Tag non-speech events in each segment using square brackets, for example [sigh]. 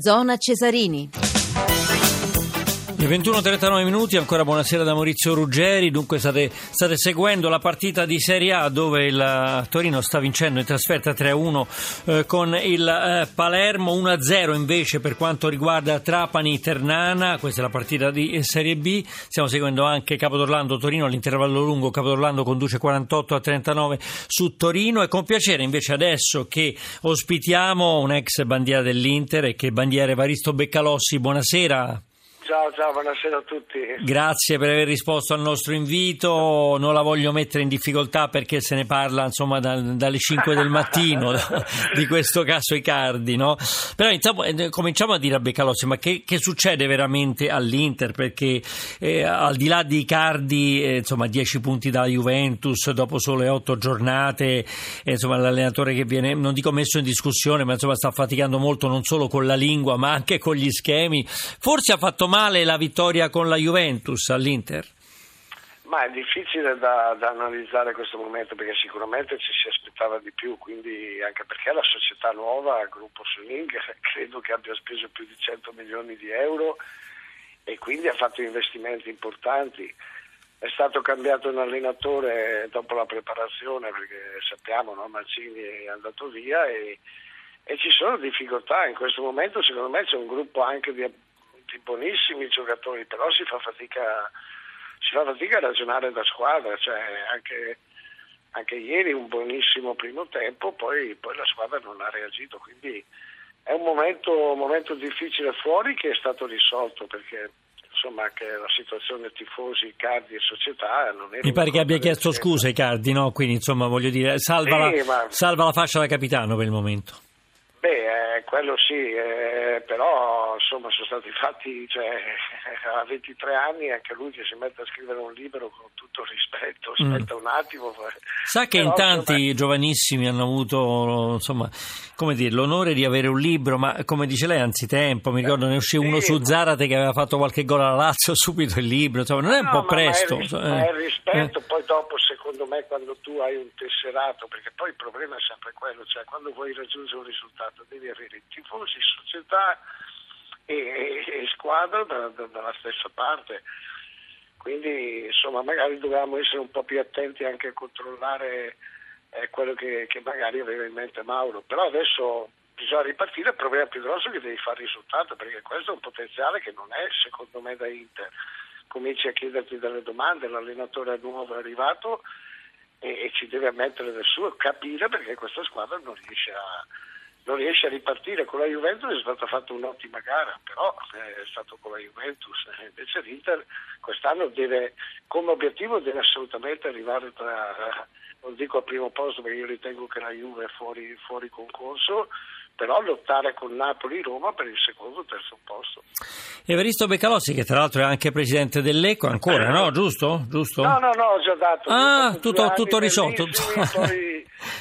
Zona Cesarini. Le 21.39 minuti, ancora buonasera da Maurizio Ruggeri. Dunque state, state, seguendo la partita di Serie A dove il Torino sta vincendo in trasferta 3-1 eh, con il eh, Palermo, 1-0 invece per quanto riguarda Trapani-Ternana. Questa è la partita di Serie B. Stiamo seguendo anche Capodorlando-Torino all'intervallo lungo. Capodorlando conduce 48 39 su Torino e con piacere invece adesso che ospitiamo un ex bandiera dell'Inter e che bandiera Evaristo Beccalossi. Buonasera. Ciao, ciao, buonasera a tutti. Grazie per aver risposto al nostro invito. Non la voglio mettere in difficoltà perché se ne parla insomma da, dalle 5 del mattino [laughs] di questo caso Icardi, no? Però iniziamo, eh, cominciamo a dire a Beccalossi, ma che, che succede veramente all'Inter? Perché eh, al di là di Icardi, eh, insomma, 10 punti dalla Juventus dopo sole 8 giornate, eh, insomma, l'allenatore che viene, non dico messo in discussione, ma insomma sta faticando molto non solo con la lingua, ma anche con gli schemi. Forse ha fatto male male la vittoria con la Juventus all'Inter? Ma è difficile da, da, analizzare questo momento perché sicuramente ci si aspettava di più, quindi anche perché la società nuova, gruppo Suning, [laughs] credo che abbia speso più di 100 milioni di euro e quindi ha fatto investimenti importanti. È stato cambiato un allenatore dopo la preparazione perché sappiamo no? Mancini è andato via e, e ci sono difficoltà. In questo momento secondo me c'è un gruppo anche di tutti buonissimi giocatori, però si fa fatica, si fa fatica a ragionare da squadra, cioè anche, anche ieri un buonissimo primo tempo, poi, poi, la squadra non ha reagito, quindi è un momento, un momento difficile fuori che è stato risolto perché insomma anche la situazione tifosi, Cardi e società non è mi pare che abbia chiesto scusa ai Cardi no? quindi insomma voglio dire salva, sì, la, ma... salva la fascia da capitano per il momento Beh, eh, quello sì, eh, però insomma sono stati fatti, cioè, [laughs] a 23 anni anche lui che si mette a scrivere un libro con tutto rispetto, mm. aspetta mm. un attimo. Sa che però, in tanti insomma... giovanissimi hanno avuto, insomma, come dire, l'onore di avere un libro, ma come dice lei anzitempo, mi ricordo ne uscì uno su Zarate che aveva fatto qualche gol alla Lazio, [laughs] subito il libro, insomma non è un no, po' presto. Ma è, il, ma è il rispetto, eh. poi dopo secondo me quando tu hai un tesserato, perché poi il problema è sempre quello, cioè quando vuoi raggiungere un risultato devi avere i tifosi, società e, e, squadra da, da, dalla stessa parte. Quindi insomma magari dovevamo essere un po' più attenti anche a controllare è quello che, che, magari aveva in mente Mauro. Però adesso bisogna ripartire, il problema più grosso è che devi fare risultato, perché questo è un potenziale che non è secondo me da Inter. Cominci a chiederti delle domande, l'allenatore nuovo è arrivato e, e ci deve mettere del suo, capire perché questa squadra non riesce a, non riesce a ripartire. Con la Juventus è stata fatta un'ottima gara, però è stato con la Juventus. Invece l'Inter quest'anno deve, come obiettivo deve assolutamente arrivare tra non dico al primo posto perché io ritengo che la Juve è fuori, fuori concorso, però lottare con Napoli e Roma per il secondo o terzo posto. Evaristo Beccalossi, che tra l'altro è anche presidente dell'ECO, ancora, eh, no? Giusto? Giusto? No, no, no, ho già dato. Ah, tutto, tutto risolto. Poi,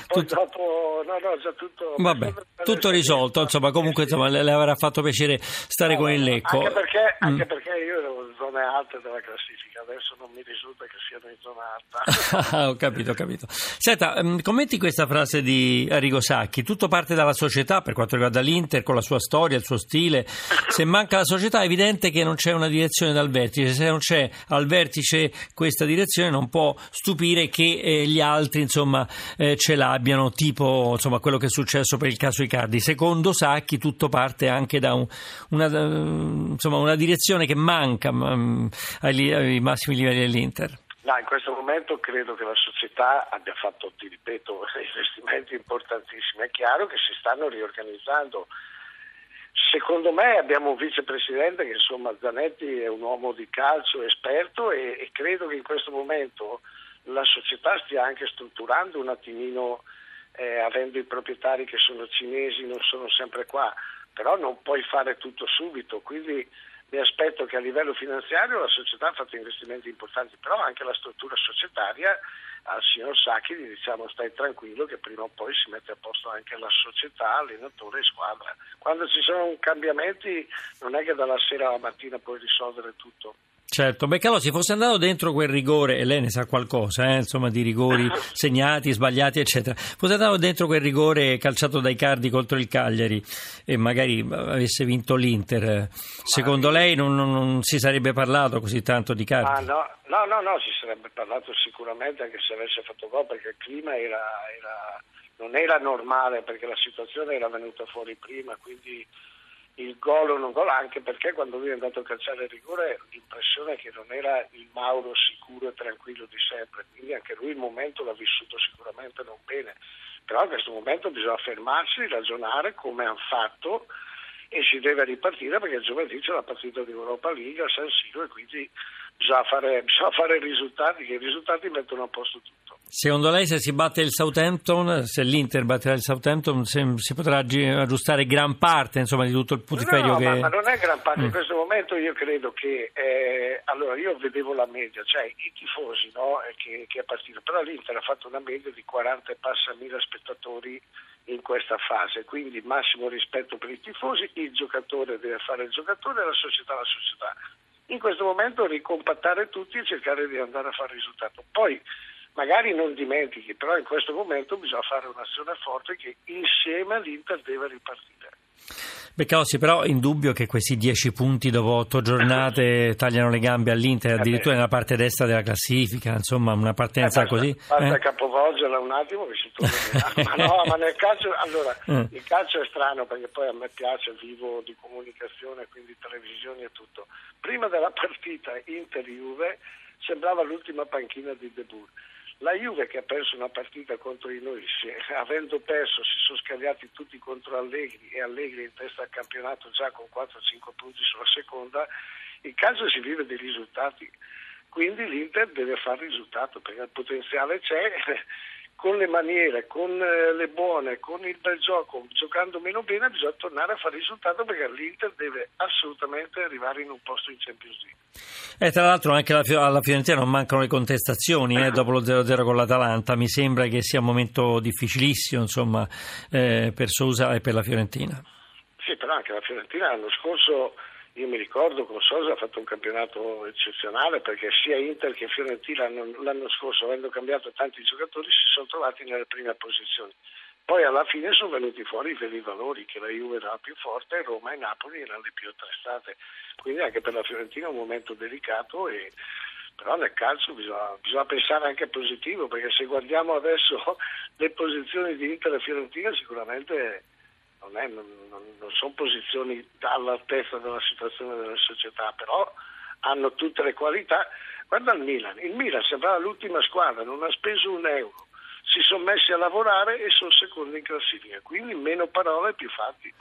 poi tutto... dopo, no, no, già tutto. Vabbè, tutto risolto, insomma, comunque insomma, le, le avrà fatto piacere stare no, con il Lecco. Anche perché, anche mm. perché io in zone alte della classifica, adesso non mi risulta che siano in zona alta. [laughs] ho capito, ho capito. Senta, mm, commenti questa frase di Arrigo Sacchi, tutto parte dalla società per quanto riguarda l'Inter, con la sua storia, il suo stile. Se manca la società è evidente che non c'è una direzione dal vertice, se non c'è al vertice questa direzione non può stupire che eh, gli altri insomma, eh, ce l'abbiano, tipo insomma, quello che è successo per il caso Icardi. Secondo Sacchi tutto parte anche da un, una, insomma, una, direzione che manca um, ai, ai massimi livelli dell'Inter. No, in questo momento credo che la società abbia fatto, ti ripeto, [laughs] investimenti importantissimi. È chiaro che si stanno riorganizzando. Secondo me abbiamo un vicepresidente che insomma Zanetti è un uomo di calcio esperto e, e credo che in questo momento la società stia anche strutturando un attimino, eh, avendo i proprietari che sono cinesi, non sono sempre qua, però non puoi fare tutto subito, quindi mi aspetto che a livello finanziario la società ha fatto investimenti importanti, però anche la struttura societaria al signor Sacchi gli diciamo stai tranquillo che prima o poi si mette a posto anche la società, allenatore e squadra. Quando ci sono cambiamenti non è che dalla sera alla mattina puoi risolvere tutto. Certo, Beccalo si fosse andato dentro quel rigore, e lei ne sa qualcosa, eh, insomma, di rigori [laughs] segnati, sbagliati, eccetera, fosse andato dentro quel rigore calciato dai Cardi contro il Cagliari e magari avesse vinto l'Inter, secondo lei non, non, non si sarebbe parlato così tanto di Cardi? Ah, no, no, no, no, si sarebbe parlato sicuramente anche se avesse fatto gol perché il clima era, era, non era normale perché la situazione era venuta fuori prima, quindi il gol o non gol, anche perché quando lui è andato a calciare il rigore l'impressione è che non era il Mauro sicuro e tranquillo di sempre, quindi anche lui il momento l'ha vissuto sicuramente non bene, però in questo momento bisogna fermarsi, ragionare come hanno fatto si deve ripartire perché giovedì c'è la partita di Europa League a San Siro e quindi bisogna fare, bisogna fare risultati, che i risultati mettono a posto tutto. Secondo lei se si batte il Southampton, se l'Inter batterà il Southampton, si potrà aggiustare gran parte insomma, di tutto il putiferio no, che... Ma, ma non è gran parte, mm. in questo momento io credo che... Eh, allora io vedevo la media, cioè i tifosi no, che, che è partito, però l'Inter ha fatto una media di 40 e passa mila spettatori in questa fase, quindi massimo rispetto per i tifosi, il giocatore deve fare il giocatore e la società la società. In questo momento ricompattare tutti e cercare di andare a fare risultato. Poi magari non dimentichi, però in questo momento bisogna fare un'azione forte che insieme l'Inter deve ripartire. Beccossi, però indubbio che questi dieci punti dopo otto giornate tagliano le gambe all'Inter, eh addirittura nella parte destra della classifica, insomma una partenza eh, così. Basta eh? capovolgerla un attimo che si torna [laughs] Ma no, ma nel calcio, allora, mm. il calcio è strano perché poi a me piace, vivo di comunicazione, quindi televisioni e tutto. Prima della partita Inter-Juve sembrava l'ultima panchina di De Boer la Juve che ha perso una partita contro noi, si, avendo perso si sono scagliati tutti contro Allegri e Allegri in testa al campionato già con 4-5 punti sulla seconda, il calcio si vive dei risultati, quindi l'Inter deve fare risultato perché il potenziale c'è con le maniere, con eh, le buone, con il bel gioco, giocando meno bene, bisogna tornare a fare risultato perché l'Inter deve assolutamente arrivare in un posto in Champions League. Eh, tra l'altro anche alla, alla Fiorentina non mancano le contestazioni eh, dopo lo 0-0 con l'Atalanta, mi sembra che sia un momento difficilissimo insomma, eh, per Sousa e per la Fiorentina. Sì, però anche la Fiorentina l'anno scorso io mi ricordo che Sosa ha fatto un campionato eccezionale perché sia Inter che Fiorentina l'anno scorso, avendo cambiato tanti giocatori, si sono trovati nelle prime posizioni. Poi alla fine sono venuti fuori i veri valori, che la Juve era la più forte, Roma e Napoli erano le più attrestate. Quindi anche per la Fiorentina è un momento delicato e però nel calcio bisogna, bisogna, pensare anche positivo perché se guardiamo adesso [laughs] le posizioni di Inter e Fiorentina sicuramente non, è, non, non sono posizioni all'altezza della situazione della società, però hanno tutte le qualità. Guarda il Milan, il Milan sembrava l'ultima squadra, non ha speso un euro, si sono messi a lavorare e sono secondi in classifica, quindi meno parole più fatti.